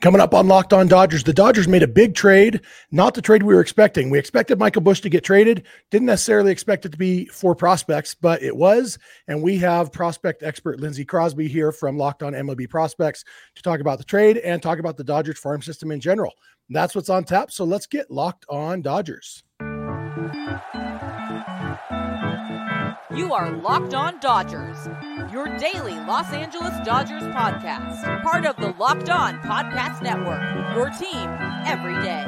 Coming up on Locked On Dodgers, the Dodgers made a big trade, not the trade we were expecting. We expected Michael Busch to get traded, didn't necessarily expect it to be for prospects, but it was. And we have prospect expert Lindsay Crosby here from Locked On MLB Prospects to talk about the trade and talk about the Dodgers farm system in general. That's what's on tap. So let's get Locked On Dodgers. You are Locked On Dodgers, your daily Los Angeles Dodgers podcast, part of the Locked On Podcast Network, your team every day.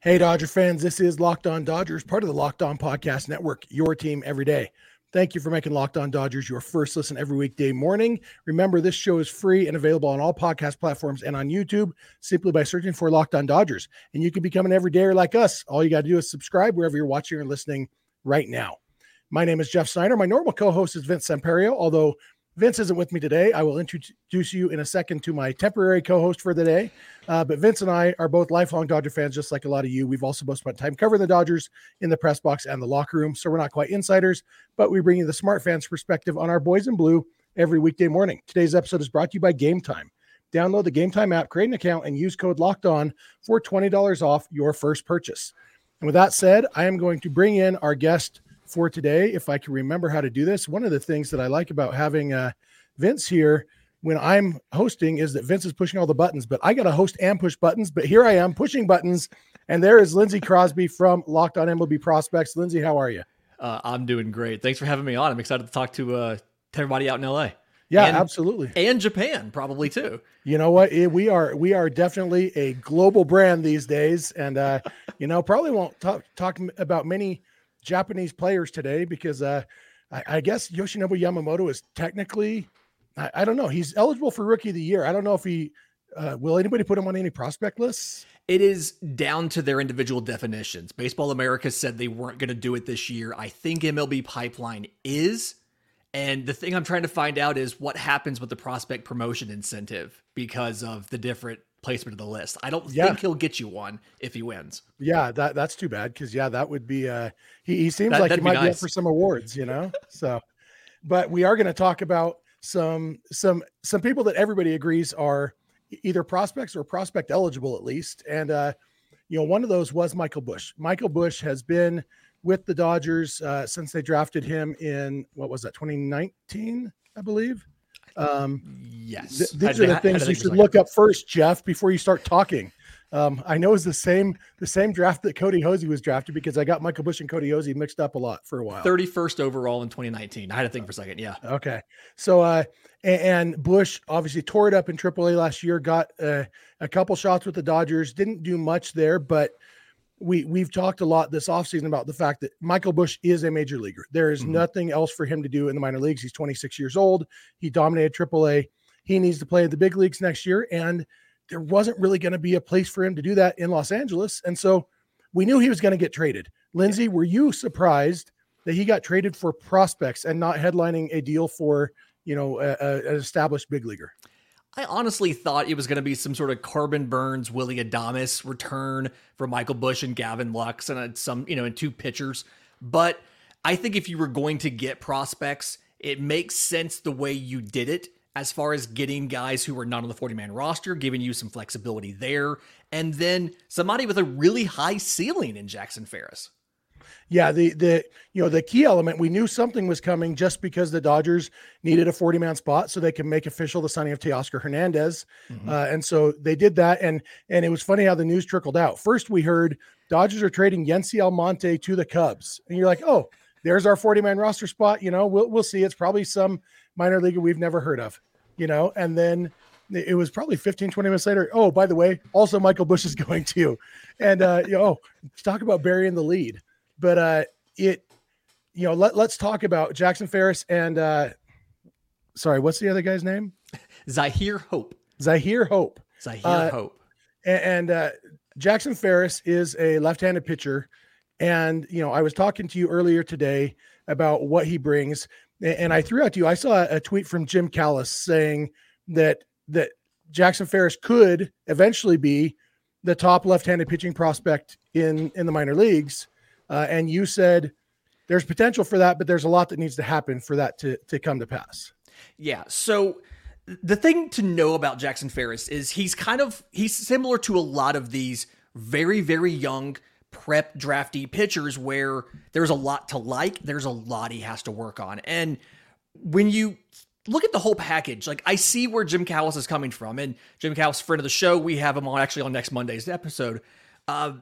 Hey, Dodger fans, this is Locked On Dodgers, part of the Locked On Podcast Network, your team every day. Thank you for making Locked On Dodgers your first listen every weekday morning. Remember, this show is free and available on all podcast platforms and on YouTube simply by searching for Locked On Dodgers. And you can become an everydayer like us. All you got to do is subscribe wherever you're watching or listening right now. My name is Jeff Snider. My normal co host is Vince Samperio, although Vince isn't with me today. I will introduce you in a second to my temporary co-host for the day. Uh, but Vince and I are both lifelong Dodger fans, just like a lot of you. We've also both spent time covering the Dodgers in the press box and the locker room, so we're not quite insiders, but we bring you the smart fans perspective on our boys in blue every weekday morning. Today's episode is brought to you by Game Time. Download the Game Time app, create an account, and use code Locked On for twenty dollars off your first purchase. And with that said, I am going to bring in our guest for today, if I can remember how to do this. One of the things that I like about having uh, Vince here when I'm hosting is that Vince is pushing all the buttons, but I got to host and push buttons. But here I am pushing buttons, and there is Lindsay Crosby from Locked On MLB Prospects. Lindsay, how are you? Uh, I'm doing great. Thanks for having me on. I'm excited to talk to, uh, everybody out in LA. Yeah, and, absolutely. And Japan probably too. You know what? We are we are definitely a global brand these days, and uh, you know probably won't talk talk about many Japanese players today because uh, I, I, guess Yoshinobu Yamamoto is technically, I, I, don't know, he's eligible for Rookie of the Year. I don't know if he uh, will anybody put him on any prospect lists. It is down to their individual definitions. Baseball America said they weren't going to do it this year. I think MLB Pipeline is. And the thing I'm trying to find out is what happens with the prospect promotion incentive because of the different placement of the list. I don't yeah. think he'll get you one if he wins. Yeah, that that's too bad because yeah, that would be uh he, he seems that, like he might be, nice. be up for some awards, you know. so but we are going to talk about some some some people that everybody agrees are either prospects or prospect eligible at least. And uh, you know, one of those was Michael Busch. Michael Busch has been with the Dodgers uh, since they drafted him in what was that 2019, I believe. Um, yes, th- these are the things you should look up first, Jeff, before you start talking. Um, I know it's the same the same draft that Kody Hoese was drafted because I got Michael Busch and Kody Hoese mixed up a lot for a while. 31st overall in 2019. I had to think for a second. Yeah. Okay. So uh and, Busch obviously tore it up in AAA last year, got uh, a couple shots with the Dodgers, didn't do much there, but we we've talked a lot this offseason about the fact that Michael Busch is a major leaguer. There is mm-hmm. nothing else for him to do in the minor leagues. He's 26 years old. He dominated AAA. He needs to play in the big leagues next year, and there wasn't really going to be a place for him to do that in Los Angeles. And so we knew he was going to get traded. Lindsay, were you surprised that he got traded for prospects and not headlining a deal for you know a, a, an established big leaguer? I honestly thought it was going to be some sort of Corbin Burnes, Willy Adames return for Michael Busch and Gavin Lux and uh, some, you know, and two pitchers. But I think if you were going to get prospects, it makes sense the way you did it as far as getting guys who are not on the 40 man roster, giving you some flexibility there, and then somebody with a really high ceiling in Jackson Ferris yeah, the the you know the key element we knew something was coming just because the Dodgers needed a 40 man spot so they can make official the signing of Teoscar Hernandez, mm-hmm. uh, and so they did that. And and it was funny how the news trickled out. First, we heard Dodgers are trading Yency Almonte to the Cubs, and you're like, oh, there's our 40 man roster spot. You know, we'll we'll see. It's probably some minor leaguer we've never heard of. You know, and then it was probably 15 20 minutes later oh by the way also michael busch is going to and uh you know oh, talk about burying the lead but uh, it, you know, let, let's talk about Jackson Ferris and, uh, sorry, what's the other guy's name? Zyhir Hope. Zyhir Hope. Zyhir uh, Hope. And, and uh, Jackson Ferris is a left-handed pitcher, and you know, I was talking to you earlier today about what he brings, and I threw out to you. I saw a tweet from Jim Callis saying that that Jackson Ferris could eventually be the top left-handed pitching prospect in in the minor leagues uh, and you said there's potential for that, but there's a lot that needs to happen for that to to come to pass. Yeah. So the thing to know about Jackson Ferris is he's kind of he's similar to a lot of these very very young prep drafty pitchers where there's a lot to like, there's a lot he has to work on. And when you look at the whole package, like I see where Jim Callis is coming from. And Jim Callis, friend of the show, we have him on actually on next Monday's episode. Uh,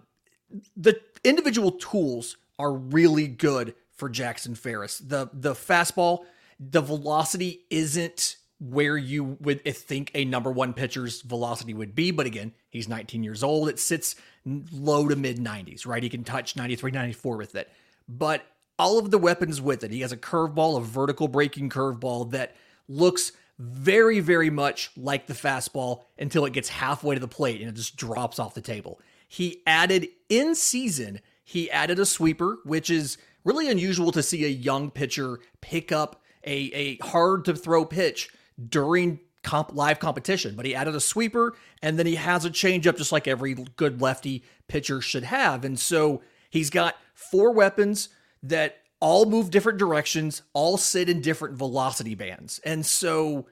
the individual tools are really good for Jackson Ferris. The the fastball, the velocity isn't where you would eh, think a number one pitcher's velocity would be. But again, he's 19 years old. It sits low to mid 90s, right? He can touch 93, 94 with it. But all of the weapons with it, he has a curveball, a vertical breaking curveball that looks very, very much like the fastball until it gets halfway to the plate and it just drops off the table. He added in season, he added a sweeper, which is really unusual to see a young pitcher pick up a, a hard to throw pitch during comp, live competition, but he added a sweeper and then he has a changeup just like every good lefty pitcher should have. And so he's got four weapons that all move different directions, all sit in different velocity bands. And so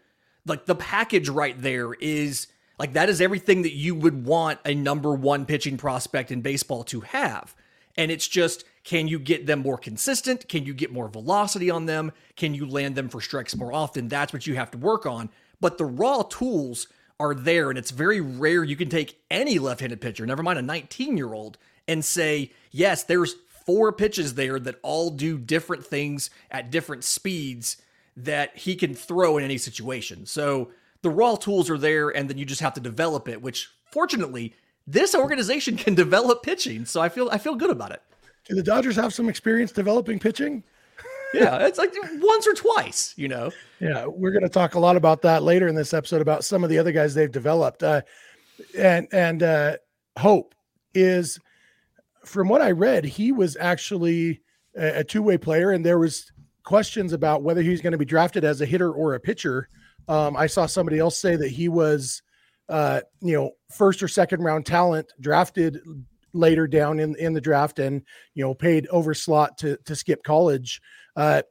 like the package right there is like that is everything that you would want a number 1 pitching prospect in baseball to have. And it's just can you get them more consistent? Can you get more velocity on them? Can you land them for strikes more often? That's what you have to work on. But the raw tools are there, and it's very rare you can take any left handed pitcher, never mind a 19 year old, and say, yes, there's four pitches there that all do different things at different speeds that he can throw in any situation. So the raw tools are there, and then you just have to develop it, which fortunately, this organization can develop pitching. So I feel I feel good about it. Do the Dodgers have some experience developing pitching? yeah, it's like once or twice, you know. Yeah, we're going to talk a lot about that later in this episode about some of the other guys they've developed. Uh, and and uh, Hope is, from what I read, he was actually a, a two way player, and there was questions about whether he's going to be drafted as a hitter or a pitcher. Um, I saw somebody else say that he was, uh, you know, first or second round talent drafted later down in in the draft and you know paid over slot to to skip college. Uh,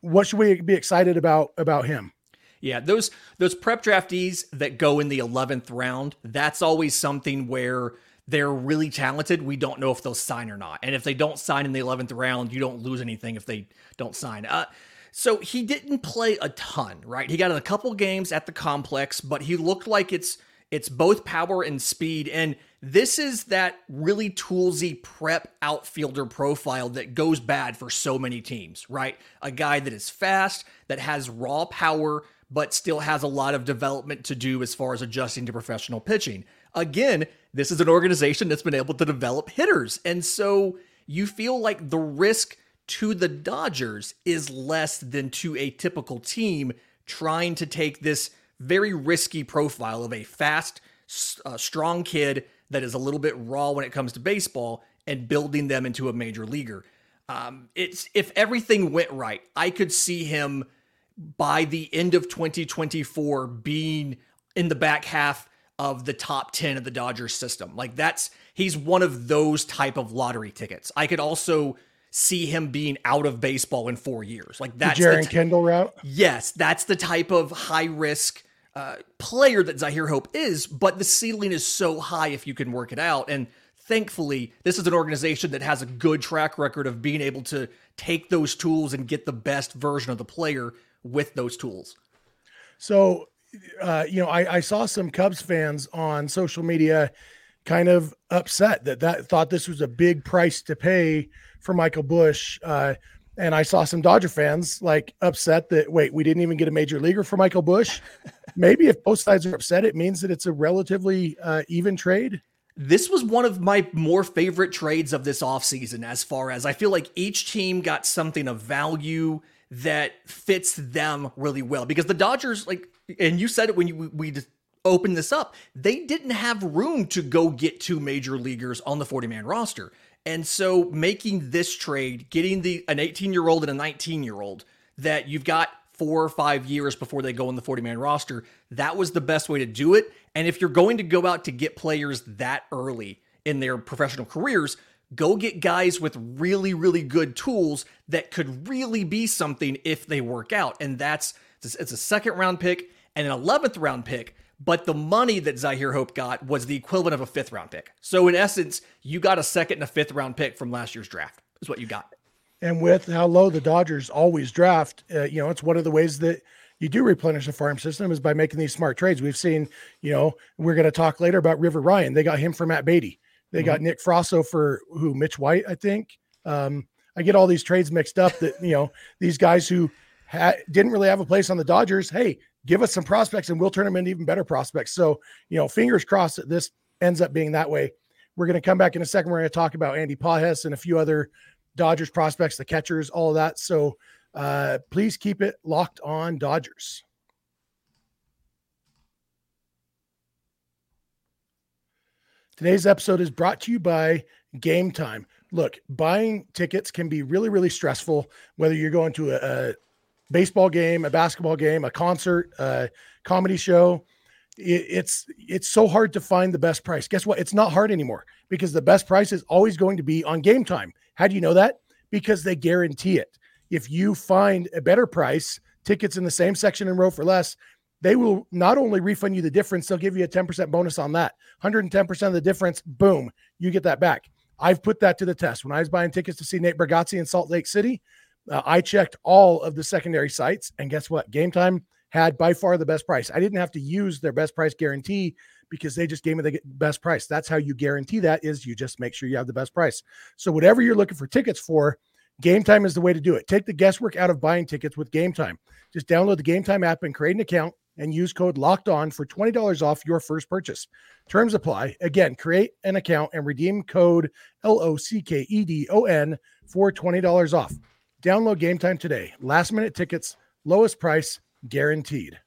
what should we be excited about about him? Yeah, those those prep draftees that go in the 11th round, that's always something where they're really talented. We don't know if they'll sign or not. And if they don't sign in the 11th round, you don't lose anything if they don't sign. Uh, so he didn't play a ton, right? He got a couple games at the complex, but he looked like it's it's both power and speed and this is that really toolsy prep outfielder profile that goes bad for so many teams, right? A guy that is fast, that has raw power, but still has a lot of development to do as far as adjusting to professional pitching. Again, this is an organization that's been able to develop hitters. And so you feel like the risk to the Dodgers is less than to a typical team trying to take this very risky profile of a fast, uh, strong kid that is a little bit raw when it comes to baseball and building them into a major leaguer. Um, it's if everything went right, I could see him by the end of 2024 being in the back half of the top 10 of the Dodgers system. Like that's he's one of those type of lottery tickets. I could also see him being out of baseball in 4 years. Like that's the Jeren Kendall route? Yes, that's the type of high risk uh, player that Zyhir Hope is, but the ceiling is so high if you can work it out. And thankfully, this is an organization that has a good track record of being able to take those tools and get the best version of the player with those tools. So, uh, you know, I, I saw some Cubs fans on social media kind of upset that that thought this was a big price to pay for Michael Busch. Uh, and I saw some Dodger fans like upset that wait, we didn't even get a major leaguer for Michael Busch. Maybe if both sides are upset, it means that it's a relatively uh, even trade. This was one of my more favorite trades of this offseason, as far as I feel like each team got something of value that fits them really well. Because the Dodgers, like, and you said it when you, we opened this up, they didn't have room to go get two major leaguers on the 40 man roster. And so making this trade, getting the an 18 year old and a 19 year old that you've got four or five years before they go on the 40 man roster, that was the best way to do it. And if you're going to go out to get players that early in their professional careers, Go get guys with really, really good tools that could really be something if they work out. And that's it's a second round pick and an 11th round pick. But the money that Zyhir Hope got was the equivalent of a fifth round pick. So in essence, you got a second and a fifth round pick from last year's draft. Is what you got. And with how low the Dodgers always draft, uh, you know, it's one of the ways that you do replenish the farm system is by making these smart trades. We've seen, you know, we're going to talk later about River Ryan. They got him for Matt Beaty. They mm-hmm. got Nick Frasso for who Mitch White, I think. Um, I get all these trades mixed up that, you know, these guys who ha- didn't really have a place on the Dodgers. Hey, give us some prospects and we'll turn them into even better prospects. So, you know, fingers crossed that this ends up being that way. We're going to come back in a second. We're going to talk about Andy Pages and a few other Dodgers prospects, the catchers, all of that. So uh, please keep it locked on Dodgers. Today's episode is brought to you by Game Time. Look, buying tickets can be really, really stressful, whether you're going to a, a baseball game, a basketball game, a concert, a comedy show. It, it's it's so hard to find the best price. Guess what? It's not hard anymore because the best price is always going to be on game time. How do you know that? Because they guarantee it. If you find a better price, tickets in the same section and row for less, they will not only refund you the difference, they'll give you a 10% bonus on that. 110% of the difference, boom, you get that back. I've put that to the test. When I was buying tickets to see Nate Bargatze in Salt Lake City, uh, I checked all of the secondary sites, and guess what? Game Time had by far the best price. I didn't have to use their best price guarantee because they just gave me the best price. That's how you guarantee that is you just make sure you have the best price. So whatever you're looking for tickets for, Game Time is the way to do it. Take the guesswork out of buying tickets with Game Time. Just download the Game Time app and create an account and use code locked on for $20 off your first purchase. Terms apply. Again, create an account and redeem code L O C K E D O N for $20 off. Download Game Time today. Last minute tickets, lowest price guaranteed.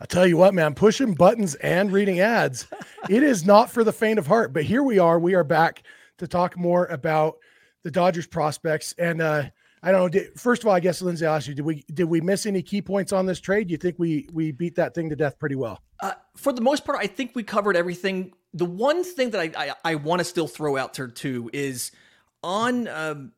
I tell you what, man, pushing buttons and reading ads, it is not for the faint of heart. But here we are. We are back to talk more about the Dodgers prospects. And uh, I don't know. Did, first of all, I guess Lindsay asked you, did we did we miss any key points on this trade? You think we we beat that thing to death pretty well? Uh, for the most part, I think we covered everything. The one thing that I I, I want to still throw out there too is on um,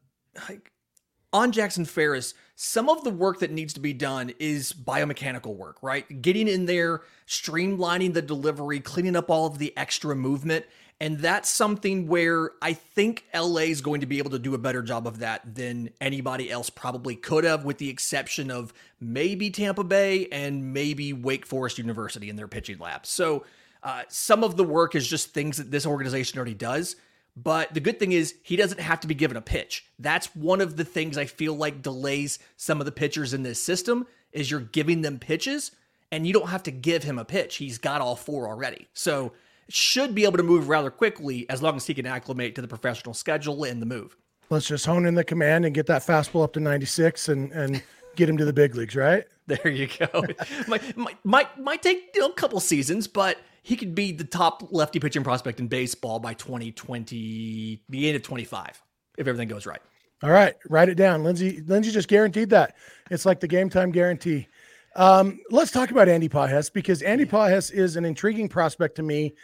on Jackson Ferris, some of the work that needs to be done is biomechanical work, right? Getting in there, streamlining the delivery, cleaning up all of the extra movement. And that's something where I think LA is going to be able to do a better job of that than anybody else probably could have, with the exception of maybe Tampa Bay and maybe Wake Forest University in their pitching lab. So uh, some of the work is just things that this organization already does. But the good thing is he doesn't have to be given a pitch. That's one of the things I feel like delays some of the pitchers in this system is you're giving them pitches and you don't have to give him a pitch. He's got all four already. So should be able to move rather quickly as long as he can acclimate to the professional schedule and the move. Let's just hone in the command and get that fastball up to 96 and and get him to the big leagues, right? There you go. might, might, might might take you know, a couple seasons, but he could be the top lefty pitching prospect in baseball by 2020, the end of 25, if everything goes right. All right, write it down. Lindsay Lindsay just guaranteed that. It's like the game time guarantee. Um, let's talk about Andy Pages because Andy Pages is an intriguing prospect to me.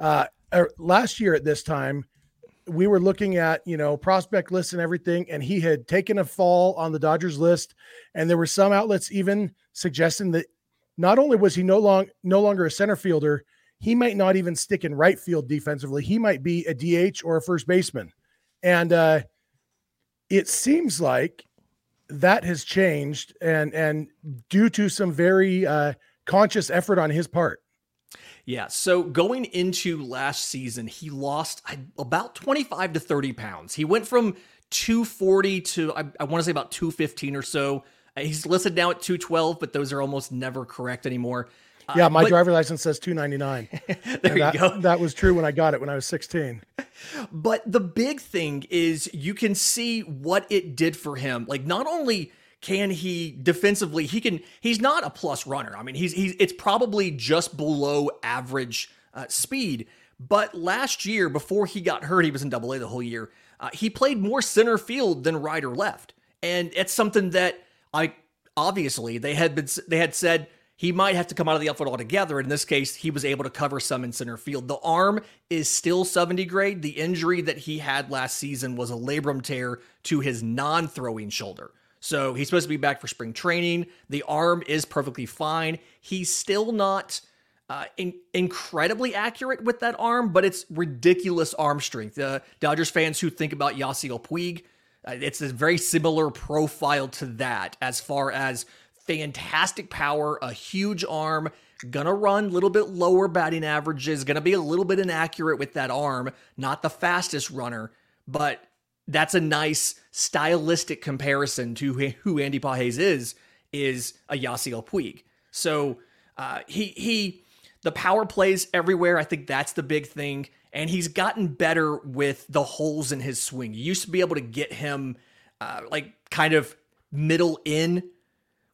Uh, er, last year at this time, we were looking at you know prospect lists and everything, and he had taken a fall on the Dodgers list, and there were some outlets even suggesting that not only was he no long no longer a center fielder, he might not even stick in right field defensively. He might be a DH or a first baseman, and uh, it seems like that has changed, and and due to some very uh, conscious effort on his part. Yeah. So going into last season, he lost about 25 to 30 pounds. He went from 240 to, I, I want to say about 215 or so. Uh, he's listed now at 212, but those are almost never correct anymore. Uh, yeah, my but, driver license says 299. there you that, go. That was true when I got it when I was 16. But the big thing is you can see what it did for him. Like not only can he defensively? He can. He's not a plus runner. I mean, he's he's. It's probably just below average uh, speed. But last year, before he got hurt, he was in Double A the whole year. Uh, he played more center field than right or left, and it's something that I obviously they had been they had said he might have to come out of the outfield altogether. In this case, he was able to cover some in center field. The arm is still 70 grade. The injury that he had last season was a labrum tear to his non throwing shoulder. So he's supposed to be back for spring training. The arm is perfectly fine. He's still not uh, in, incredibly accurate with that arm, but it's ridiculous arm strength. The uh, Dodgers fans who think about Yasiel Puig, uh, it's a very similar profile to that as far as fantastic power, a huge arm, gonna run a little bit lower batting averages, gonna be a little bit inaccurate with that arm, not the fastest runner, but that's a nice stylistic comparison to who Andy Pages is, is a Yasiel Puig. So uh, he he the power plays everywhere. I think that's the big thing. And he's gotten better with the holes in his swing. You used to be able to get him uh, like kind of middle in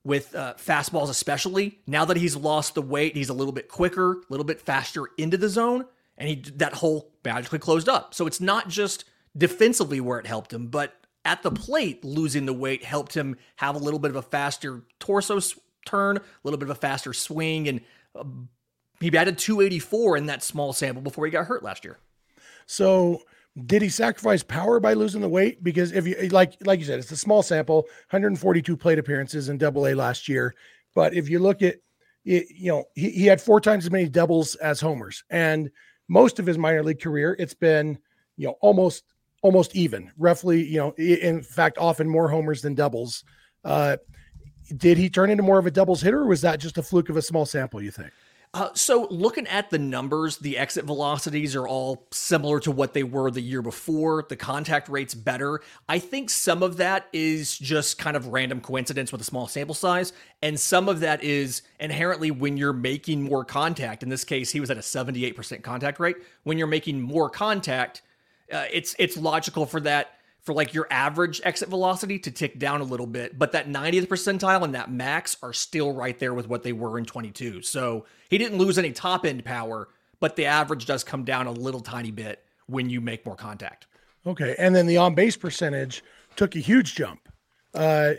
with uh, fastballs, especially now that he's lost the weight, he's a little bit quicker, a little bit faster into the zone, and he that hole magically closed up. So it's not just defensively where it helped him, but at the plate, losing the weight helped him have a little bit of a faster torso turn, a little bit of a faster swing, and uh, he batted 284 in that small sample before he got hurt last year. So did he sacrifice power by losing the weight? Because if you like, like you said, it's a small sample, 142 plate appearances in Double A last year. But if you look at it, you know, he, he had four times as many doubles as homers, and most of his minor league career, it's been you know almost almost even, roughly. You know, in fact, often more homers than doubles. Uh, did he turn into more of a doubles hitter, or was that just a fluke of a small sample? You think? Uh, so, looking at the numbers, the exit velocities are all similar to what they were the year before. The contact rate's better. I think some of that is just kind of random coincidence with a small sample size. And some of that is inherently when you're making more contact. In this case, he was at a 78% contact rate. When you're making more contact, uh, it's it's logical for that for like your average exit velocity to tick down a little bit, but that 90th percentile and that max are still right there with what they were in 22. So he didn't lose any top end power, but the average does come down a little tiny bit when you make more contact. Okay. And then the on base percentage took a huge jump. Uh,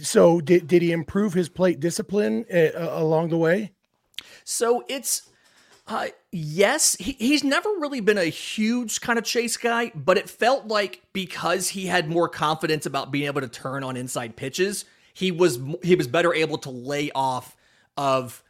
so did, did he improve his plate discipline uh, along the way? So it's uh, yes, he, he's never really been a huge kind of chase guy, but it felt like because he had more confidence about being able to turn on inside pitches, he was he was better able to lay off of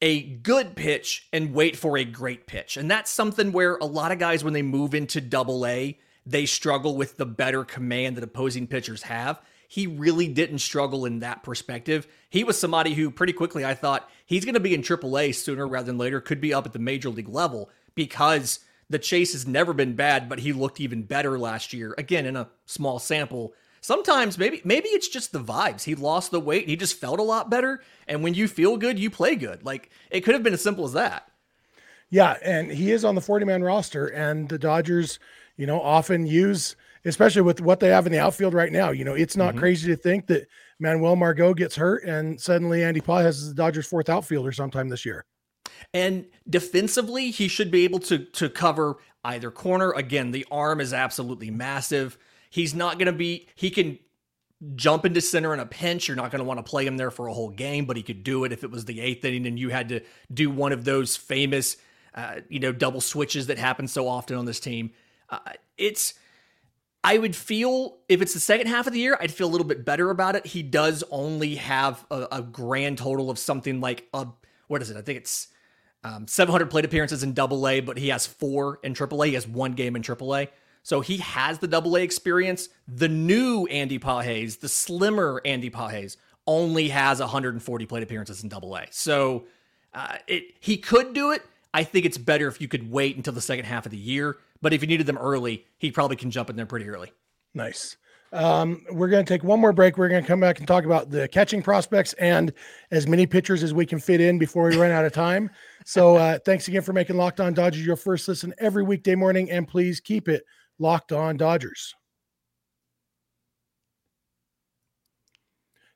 a good pitch and wait for a great pitch. And that's something where a lot of guys when they move into double A, they struggle with the better command that opposing pitchers have he really didn't struggle in that perspective. He was somebody who pretty quickly I thought he's going to be in AAA sooner rather than later, could be up at the major league level because the chase has never been bad, but he looked even better last year. Again, in a small sample. Sometimes maybe maybe it's just the vibes. He lost the weight, he just felt a lot better, and when you feel good, you play good. Like it could have been as simple as that. Yeah, and he is on the 40 man roster and the Dodgers, you know, often use especially with what they have in the outfield right now. You know, it's not mm-hmm. crazy to think that Manuel Margot gets hurt and suddenly Andy Pages is the Dodgers' fourth outfielder sometime this year. And defensively, he should be able to to cover either corner. Again, the arm is absolutely massive. He's not going to be. He can jump into center in a pinch. You're not going to want to play him there for a whole game, but he could do it if it was the eighth inning and you had to do one of those famous, uh, you know, double switches that happen so often on this team. Uh, it's I would feel if it's the second half of the year, I'd feel a little bit better about it. He does only have a, a grand total of something like a what is it? I think it's um, 700 plate appearances in Double A, but he has four in Triple A. He has one game in Triple A, so he has the Double A experience. The new Andy Pages, the slimmer Andy Pages, only has 140 plate appearances in Double A. So uh, it he could do it. I think it's better if you could wait until the second half of the year but if you needed them early, he probably can jump in there pretty early. Nice. Um, we're going to take one more break. We're going to come back and talk about the catching prospects and as many pitchers as we can fit in before we run out of time. So, uh, thanks again for making Locked On Dodgers your first listen every weekday morning, and please keep it locked on Dodgers.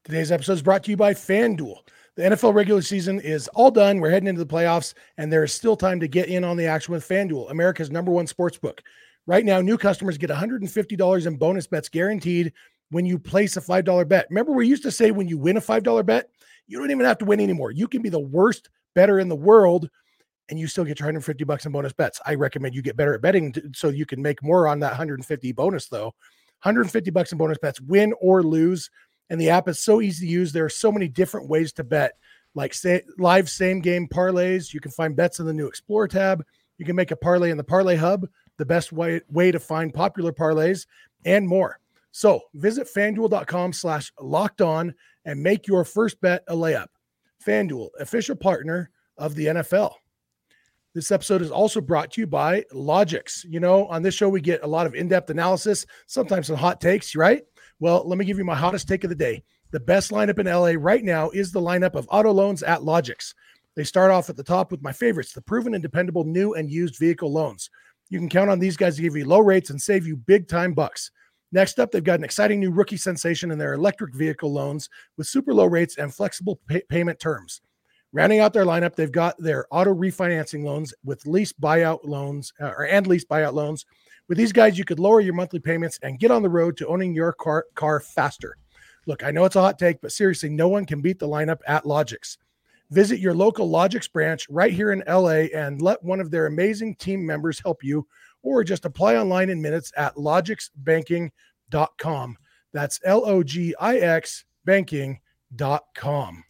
Today's episode is brought to you by FanDuel. The NFL regular season is all done. We're heading into the playoffs, and there is still time to get in on the action with FanDuel, America's number one sports book. Right now, new customers get $150 in bonus bets guaranteed when you place a $5 bet. Remember, we used to say when you win a $5 bet, You don't even have to win anymore. You can be the worst better in the world and you still get your 150 bucks in bonus bets. I recommend you get better at betting so you can make more on that 150 bonus though. 150 bucks in bonus bets, win or lose. And the app is so easy to use. There are so many different ways to bet, like say, live same game parlays. You can find bets in the new Explore tab. You can make a parlay in the Parlay Hub, the best way, way to find popular parlays, and more. So visit fanduel.com slash locked on and make your first bet a layup. FanDuel, official partner of the NFL. This episode is also brought to you by Logix. You know, on this show, we get a lot of in depth analysis, sometimes some hot takes, right? Well, let me give you my hottest take of the day. The best lineup in LA right now is the lineup of auto loans at Logix. They start off at the top with my favorites, the proven and dependable new and used vehicle loans. You can count on these guys to give you low rates and save you big time bucks. Next up, they've got an exciting new rookie sensation in their electric vehicle loans with super low rates and flexible pay- payment terms. Rounding out their lineup, they've got their auto refinancing loans with lease buyout loans uh, or and lease buyout loans. With these guys, you could lower your monthly payments and get on the road to owning your car car faster. Look, I know it's a hot take, but seriously, no one can beat the lineup at Logix. Visit your local Logix branch right here in LA and let one of their amazing team members help you, or just apply online in minutes at logixbanking.com. That's L O G I X banking.com.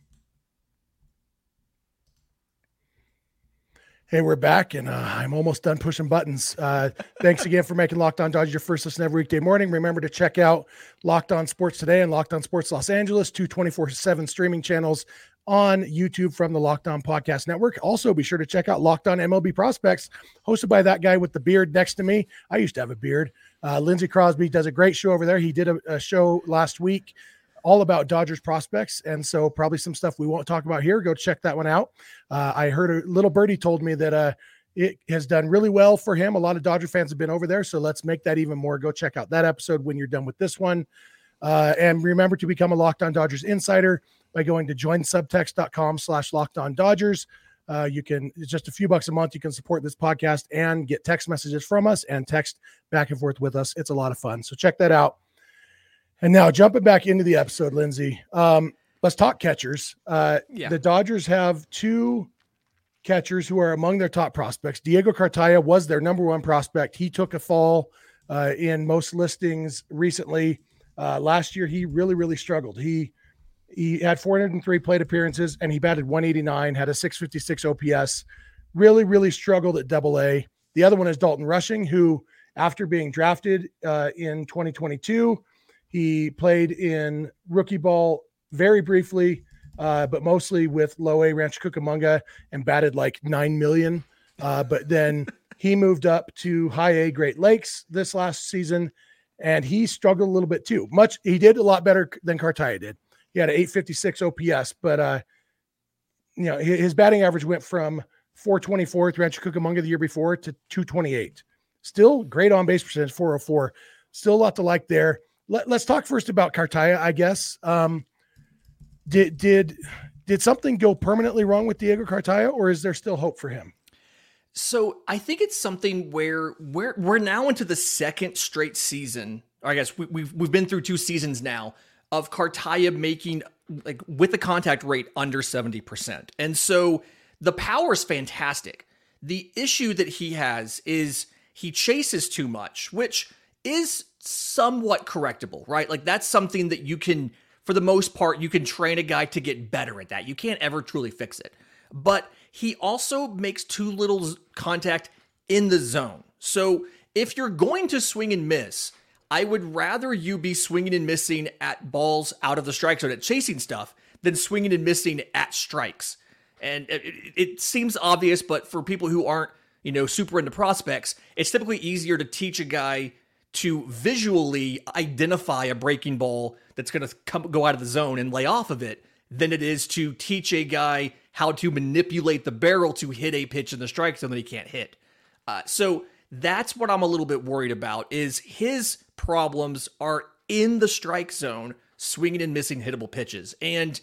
Hey, we're back, and uh, I'm almost done pushing buttons. Uh, thanks again for making Locked On Dodgers your first listen every weekday morning. Remember to check out Locked On Sports Today and Locked On Sports Los Angeles, two 24 7 streaming channels on YouTube from the Locked On Podcast Network. Also, be sure to check out Locked On MLB Prospects, hosted by that guy with the beard next to me. I used to have a beard. Uh, Lindsay Crosby does a great show over there. He did a, a show last week all about Dodgers prospects. And so probably some stuff we won't talk about here. Go check that one out. Uh, I heard a little birdie told me that uh, it has done really well for him. A lot of Dodger fans have been over there. So let's make that even more. Go check out that episode when you're done with this one. Uh, and remember to become a Locked On Dodgers insider by going to joinsubtext.com slash locked on Dodgers. Uh, you can, just a few bucks a month. You can support this podcast and get text messages from us and text back and forth with us. It's a lot of fun. So check that out. And now jumping back into the episode, Lindsay, um, let's talk catchers. Uh, yeah. The Dodgers have two catchers who are among their top prospects. Diego Cartaya was their number one prospect. He took a fall uh, in most listings recently. Uh, last year, he really, really struggled. He he had 403 plate appearances and he batted 189, had a 656 OPS. Really, really struggled at Double A. The other one is Dalton Rushing, who after being drafted uh, in 2022 he played in rookie ball very briefly, uh, but mostly with Low A Rancho Cucamonga and batted like nine million. Uh, but then he moved up to High A Great Lakes this last season, and he struggled a little bit too. Much he did a lot better than Cartaya did. He had an 856 OPS, but uh, you know his batting average went from 424 with Rancho Cucamonga the year before to 228. Still great on base percentage, 404. Still a lot to like there let, us talk first about Cartaya, I guess. Um, did did did something go permanently wrong with Diego Cartaya, or is there still hope for him? So I think it's something where we're we're now into the second straight season. I guess we, we've we've been through two seasons now of Cartaya making like with the contact rate under seventy percent, and so the power is fantastic. The issue that he has is he chases too much, which is somewhat correctable, right? Like that's something that you can, for the most part, you can train a guy to get better at that. You can't ever truly fix it. But he also makes too little contact in the zone. So if you're going to swing and miss, I would rather you be swinging and missing at balls out of the strike zone at chasing stuff than swinging and missing at strikes. And it, it, it seems obvious, but for people who aren't, you know, super into prospects, it's typically easier to teach a guy to visually identify a breaking ball that's going to come go out of the zone and lay off of it than it is to teach a guy how to manipulate the barrel to hit a pitch in the strike zone that he can't hit. Uh, so that's what I'm a little bit worried about is his problems are in the strike zone, swinging and missing hittable pitches. And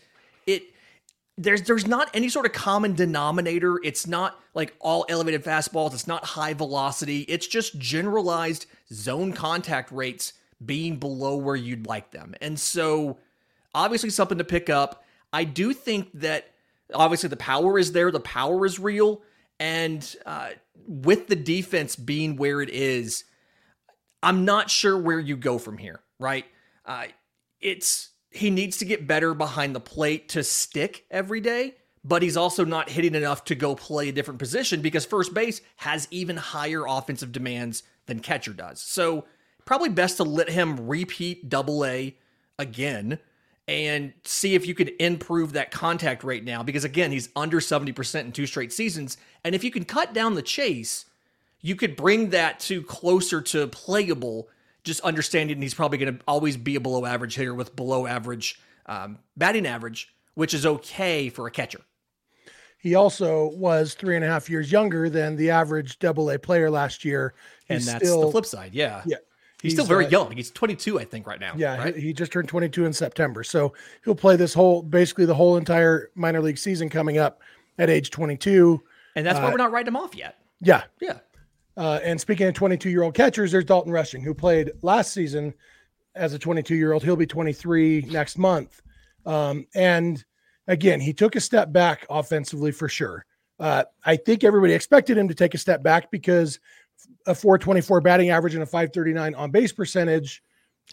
there's there's not any sort of common denominator. It's not like all elevated fastballs. It's not high velocity. It's just generalized zone contact rates being below where you'd like them. And so obviously something to pick up. I do think that obviously the power is there, the power is real, and uh, with the defense being where it is, I'm not sure where you go from here. Right? Uh, it's he needs to get better behind the plate to stick every day but he's also not hitting enough to go play a different position because first base has even higher offensive demands than catcher does. So probably best to let him repeat double A again and see if you could improve that contact rate now because again he's under 70% in two straight seasons and if you can cut down the chase you could bring that to closer to playable just understanding he's probably going to always be a below average hitter with below average um, batting average which is okay for a catcher he also was three and a half years younger than the average double A player last year. He's and that's still, the flip side. Yeah. Yeah. He's, he's still very uh, young. He's 22, I think, right now. Yeah, right? he, he just turned 22 in September. So he'll play this whole, basically the whole entire minor league season coming up at age 22. And that's why uh, we're not writing him off yet. Yeah. Yeah. Uh, and speaking of 22 year old catchers, there's Dalton Rushing, who played last season as a 22 year old. He'll be 23 next month. Um, and again, he took a step back offensively for sure. Uh, I think everybody expected him to take a step back because a 424 batting average and a 539 on base percentage.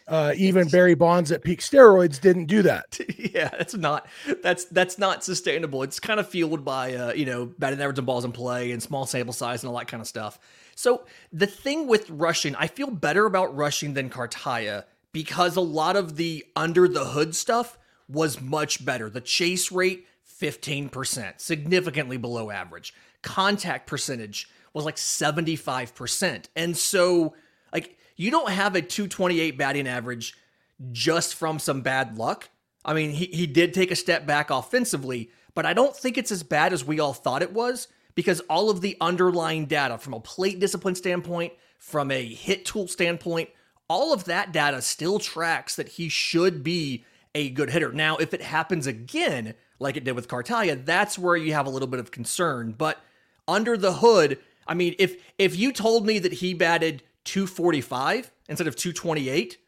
Uh, even Barry Bonds at peak steroids didn't do that. Yeah, that's not that's that's not sustainable. It's kind of fueled by uh, you know batting average and balls in play and small sample size and all that kind of stuff. So the thing with rushing, I feel better about rushing than Cartaya because a lot of the under the hood stuff was much better. The chase rate 15%, significantly below average. Contact percentage was like 75%. And so, like, you don't have a 228 batting average just from some bad luck. I mean, he, he did take a step back offensively, but I don't think it's as bad as we all thought it was because all of the underlying data from a plate discipline standpoint, from a hit tool standpoint, all of that data still tracks that he should be a good hitter. Now, if it happens again, like it did with Cartaya, that's where you have a little bit of concern. But under the hood, I mean, if if you told me that he batted 245 instead of 228,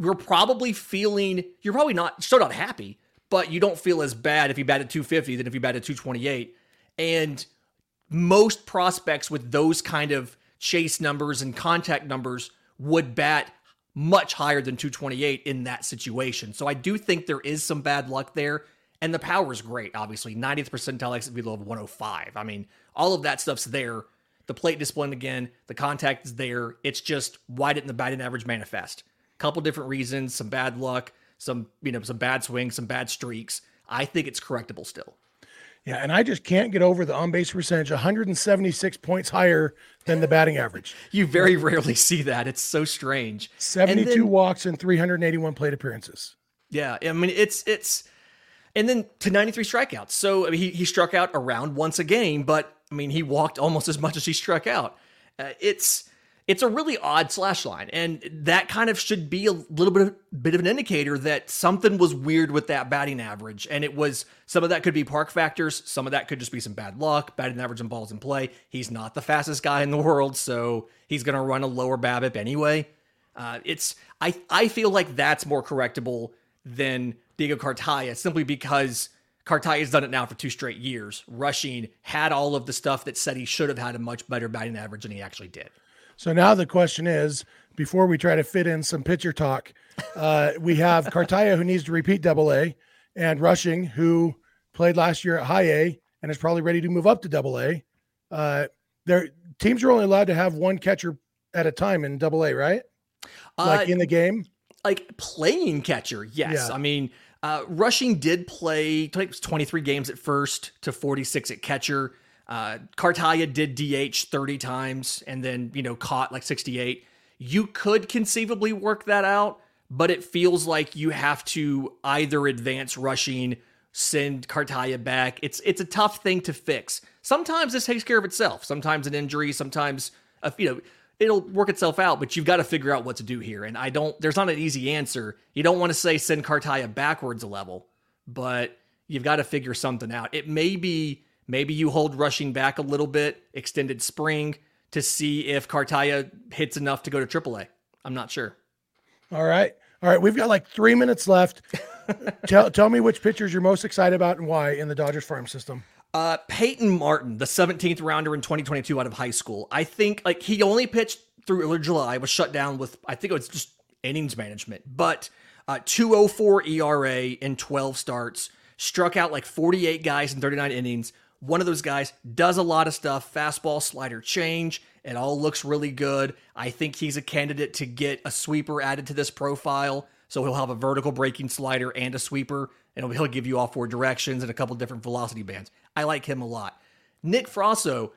you're probably feeling you're probably not still not happy, but you don't feel as bad if he batted 250 than if he batted 228. And most prospects with those kind of chase numbers and contact numbers would bat much higher than 228 in that situation. So I do think there is some bad luck there. And the power is great, obviously. 90th percentile exit velo of 105. I mean, all of that stuff's there. The plate discipline again, the contact is there. It's just why didn't the batting average manifest? A Couple different reasons, some bad luck, some, you know, some bad swings, some bad streaks. I think it's correctable still. Yeah, and I just can't get over the on base percentage 176 points higher than the batting average. you very rarely see that. It's so strange. 72 then, walks and 381 plate appearances. Yeah, I mean it's it's and then to 93 strikeouts. So I mean, he, he struck out around once a game, but I mean, he walked almost as much as he struck out. Uh, it's it's a really odd slash line, and that kind of should be a little bit of, bit of an indicator that something was weird with that batting average. And it was some of that could be park factors, some of that could just be some bad luck, batting average and balls in play. He's not the fastest guy in the world, so he's going to run a lower BABIP anyway. Uh, it's I I feel like that's more correctable than Diego Cartaya simply because Cartaya has done it now for two straight years. Rushing had all of the stuff that said he should have had a much better batting average than he actually did. So now the question is before we try to fit in some pitcher talk, uh, we have Cartaya who needs to repeat double A and Rushing who played last year at high A and is probably ready to move up to double A. Uh, their teams are only allowed to have one catcher at a time in double A, right? Like uh, in the game? Like playing catcher, yes. Yeah. I mean, uh, rushing did play 23 games at first to 46 at catcher. Uh, Cartaya did DH 30 times and then, you know, caught like 68. You could conceivably work that out, but it feels like you have to either advance rushing, send Cartaya back. It's it's a tough thing to fix. Sometimes this takes care of itself. Sometimes an injury, sometimes a, you know, it'll work itself out, but you've got to figure out what to do here. And I don't, there's not an easy answer. You don't want to say send Cartaya backwards a level, but you've got to figure something out. It may be, maybe you hold rushing back a little bit, extended spring to see if Cartaya hits enough to go to AAA. I'm not sure. All right. All right. We've got like three minutes left. tell tell me which pitchers you're most excited about and why in the Dodgers farm system. Uh, Peyton Martin, the 17th rounder in 2022 out of high school. I think like he only pitched through early July, was shut down with I think it was just innings management, but uh, 204 ERA in 12 starts, struck out like 48 guys in 39 innings. One of those guys does a lot of stuff, fastball, slider, change. It all looks really good. I think he's a candidate to get a sweeper added to this profile. So he'll have a vertical breaking slider and a sweeper, and he'll give you all four directions and a couple different velocity bands. I like him a lot. Nick Frasso,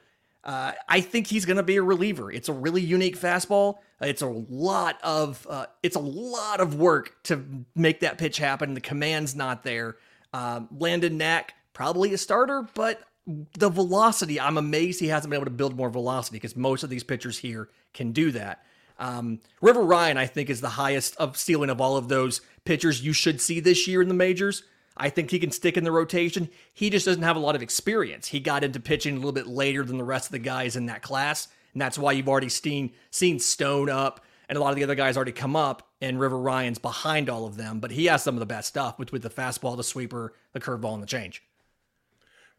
uh, I think he's going to be a reliever. It's a really unique fastball. It's a lot of uh, it's a lot of work to make that pitch happen. The command's not there. Um, Landon Knack probably a starter, but the velocity, I'm amazed he hasn't been able to build more velocity because most of these pitchers here can do that. Um, River Ryan, I think, is the highest of ceiling of all of those pitchers you should see this year in the majors. I think he can stick in the rotation. He just doesn't have a lot of experience. He got into pitching a little bit later than the rest of the guys in that class, and that's why you've already seen seen Stone up and a lot of the other guys already come up, and River Ryan's behind all of them. But he has some of the best stuff with, with the fastball, the sweeper, the curveball, and the change.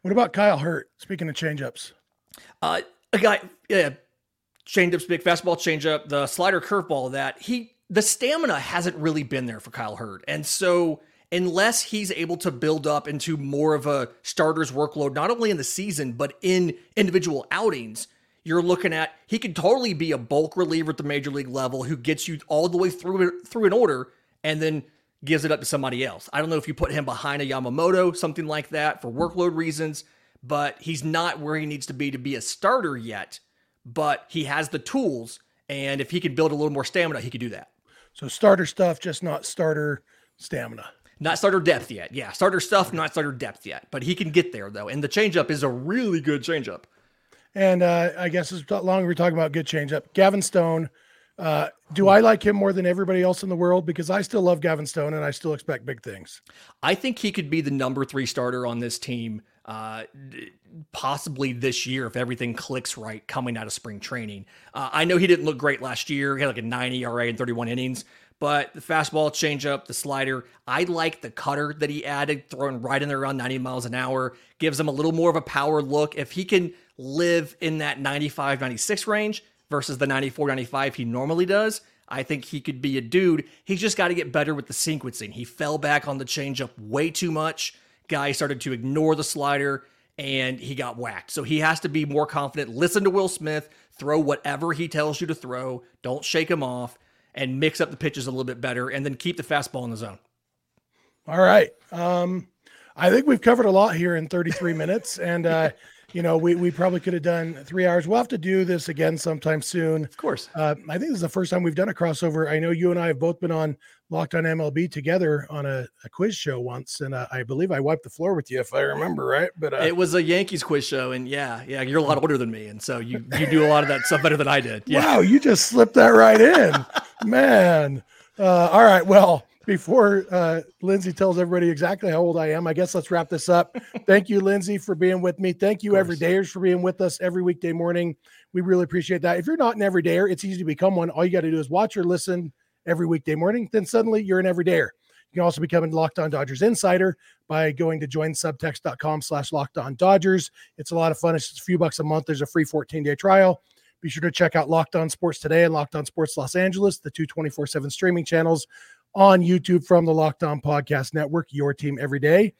What about Kyle Hurt? Speaking of changeups, uh, a guy, yeah, changeups, big fastball, changeup, the slider, curveball. That he, the stamina hasn't really been there for Kyle Hurt, and so unless he's able to build up into more of a starter's workload, not only in the season, but in individual outings, you're looking at he could totally be a bulk reliever at the major league level who gets you all the way through through an order and then gives it up to somebody else. I don't know if you put him behind a Yamamoto, something like that for workload reasons, but he's not where he needs to be to be a starter yet, but he has the tools and if he could build a little more stamina, he could do that. So starter stuff, just not starter stamina. Not starter depth yet. Yeah, starter stuff, not starter depth yet. But he can get there though. And the changeup is a really good changeup. And uh, I guess as long as we're talking about good changeup, Gavin Stone. Uh, do I like him more than everybody else in the world? Because I still love Gavin Stone and I still expect big things. I think he could be the number three starter on this team, uh, possibly this year if everything clicks right coming out of spring training. Uh, I know he didn't look great last year. He had like a 9 ERA in 31 innings, but the fastball, changeup, the slider, I like the cutter that he added, throwing right in there around 90 miles an hour, gives him a little more of a power look. If he can live in that 95, 96 range versus the 94, 95 he normally does, I think he could be a dude. He's just got to get better with the sequencing. He fell back on the changeup way too much. Guy started to ignore the slider and he got whacked. So he has to be more confident. Listen to Will Smith, throw whatever he tells you to throw. Don't shake him off and mix up the pitches a little bit better and then keep the fastball in the zone. All right. Um, I think we've covered a lot here in 33 minutes. And, uh, you know, we, we probably could have done three hours. We'll have to do this again sometime soon. Of course. Uh, I think this is the first time we've done a crossover. I know you and I have both been on Locked on MLB together on a, a quiz show once, and uh, I believe I wiped the floor with you if I remember right. But uh, it was a Yankees quiz show, and yeah, yeah, you're a lot older than me, and so you you do a lot of that stuff better than I did. Yeah. Wow, you just slipped that right in, man. Uh, all right, well before uh, Lindsay tells everybody exactly how old I am, I guess let's wrap this up. Thank you, Lindsay, for being with me. Thank you, everydayers, for being with us every weekday morning. We really appreciate that. If you're not an everydayer, it's easy to become one. All you got to do is watch or listen every weekday morning. Then suddenly you're an everydayer. You can also become a Locked On Dodgers insider by going to joinsubtext.com slash locked on Dodgers. It's a lot of fun. It's just a few bucks a month. There's a free 14 day trial. Be sure to check out Locked On Sports Today and Locked On Sports Los Angeles, the two 24 7 streaming channels on YouTube from the Locked On Podcast Network, your team every day.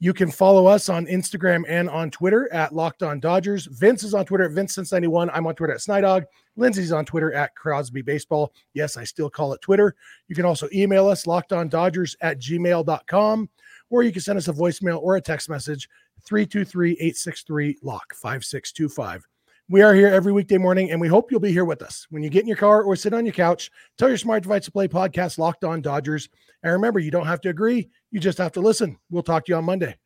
You can follow us on Instagram and on Twitter at Locked On Dodgers. Vince is on Twitter at Vince91. I'm on Twitter at Snydog. Lindsay's on Twitter at Crosby Baseball. Yes, I still call it Twitter. You can also email us, lockedondodgers at gmail.com, or you can send us a voicemail or a text message, 323 863 LOCK 5625. We are here every weekday morning, and we hope you'll be here with us. When you get in your car or sit on your couch, tell your smart device to play podcast Locked On Dodgers. And remember, you don't have to agree, you just have to listen. We'll talk to you on Monday.